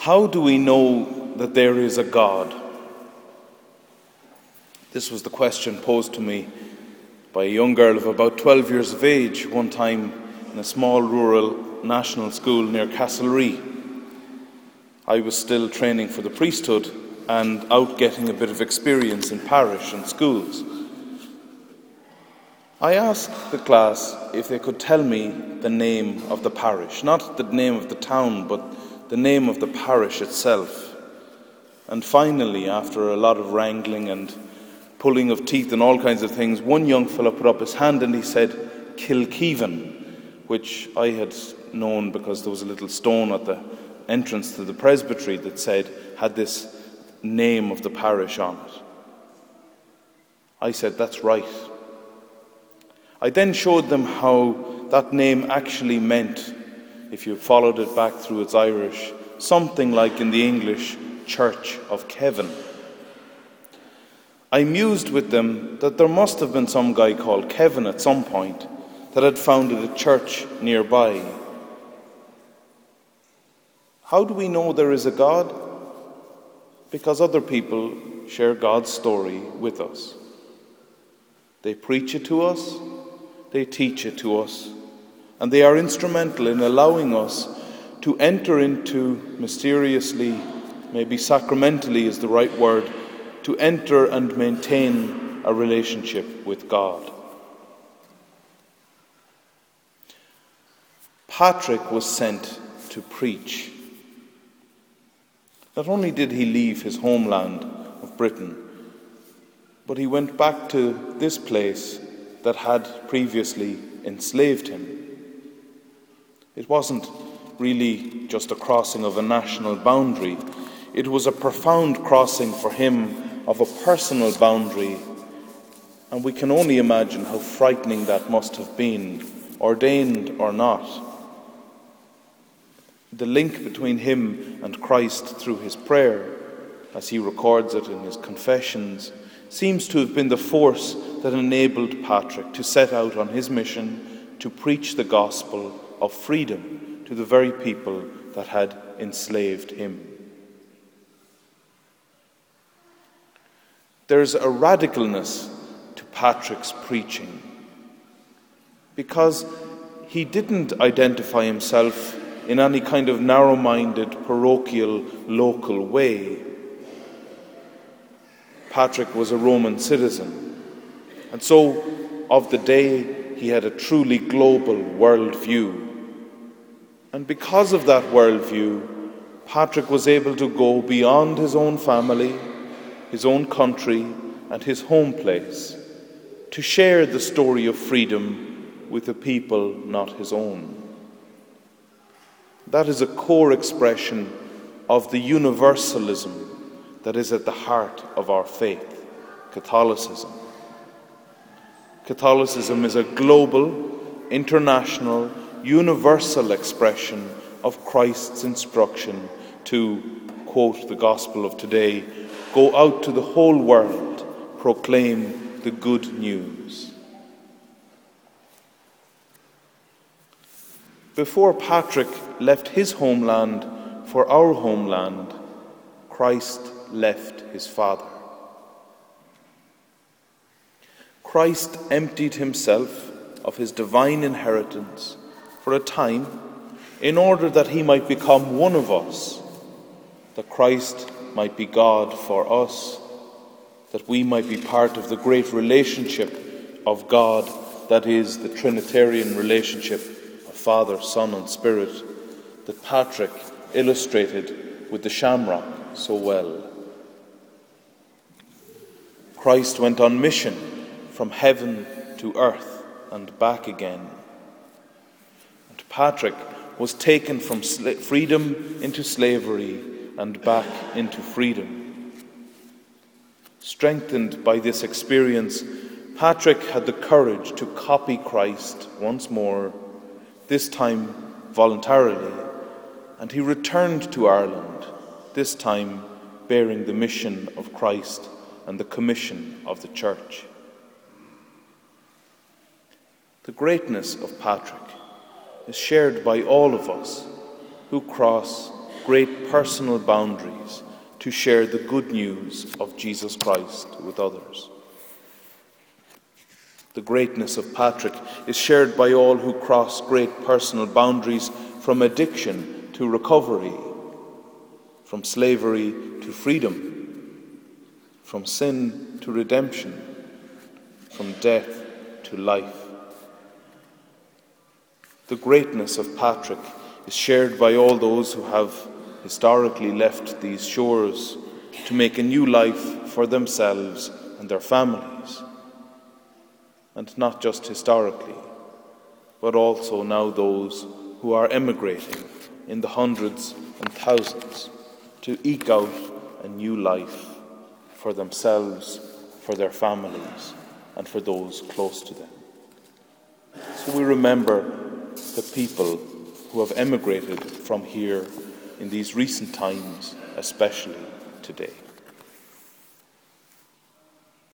How do we know that there is a God? This was the question posed to me by a young girl of about 12 years of age one time in a small rural national school near Castlerea. I was still training for the priesthood and out getting a bit of experience in parish and schools. I asked the class if they could tell me the name of the parish, not the name of the town, but the name of the parish itself. And finally, after a lot of wrangling and pulling of teeth and all kinds of things, one young fellow put up his hand and he said, Kilkeevan, which I had known because there was a little stone at the entrance to the presbytery that said, had this name of the parish on it. I said, That's right. I then showed them how that name actually meant, if you followed it back through its Irish, something like in the English, Church of Kevin. I mused with them that there must have been some guy called Kevin at some point that had founded a church nearby. How do we know there is a God? Because other people share God's story with us. They preach it to us, they teach it to us, and they are instrumental in allowing us to enter into mysteriously, maybe sacramentally is the right word, to enter and maintain a relationship with God. Patrick was sent to preach. Not only did he leave his homeland of Britain, but he went back to this place that had previously enslaved him. It wasn't really just a crossing of a national boundary, it was a profound crossing for him of a personal boundary, and we can only imagine how frightening that must have been, ordained or not. The link between him and Christ through his prayer, as he records it in his confessions, seems to have been the force that enabled Patrick to set out on his mission to preach the gospel of freedom to the very people that had enslaved him. There's a radicalness to Patrick's preaching because he didn't identify himself in any kind of narrow minded, parochial, local way. Patrick was a Roman citizen, and so of the day he had a truly global worldview. And because of that worldview, Patrick was able to go beyond his own family his own country, and his home place, to share the story of freedom with a people not his own. That is a core expression of the universalism that is at the heart of our faith, Catholicism. Catholicism is a global, international, universal expression of Christ's instruction to, quote the Gospel of today, Go out to the whole world, proclaim the good news. Before Patrick left his homeland for our homeland, Christ left his Father. Christ emptied himself of his divine inheritance for a time in order that he might become one of us, that Christ might be God for us, that we might be part of the great relationship of God that is the Trinitarian relationship of Father, Son, and Spirit that Patrick illustrated with the shamrock so well. Christ went on mission from heaven to earth and back again. Patrick was taken from freedom into slavery and back into freedom. Strengthened by this experience, Patrick had the courage to copy Christ once more, this time voluntarily, and he returned to Ireland, this time bearing the mission of Christ and the commission of the church. The greatness of Patrick is shared by all of us who cross great personal boundaries to share the good news of Jesus Christ with others. The greatness of Patrick is shared by all who cross great personal boundaries from addiction to recovery, from slavery to freedom, from sin to redemption, from death to life. The greatness of Patrick is shared by all those who have historically left these shores to make a new life for themselves and their families. And not just historically, but also now those who are emigrating in the hundreds and thousands to eke out a new life for themselves, for their families, and for those close to them. So we remember the people who have emigrated from here in these recent times, especially today.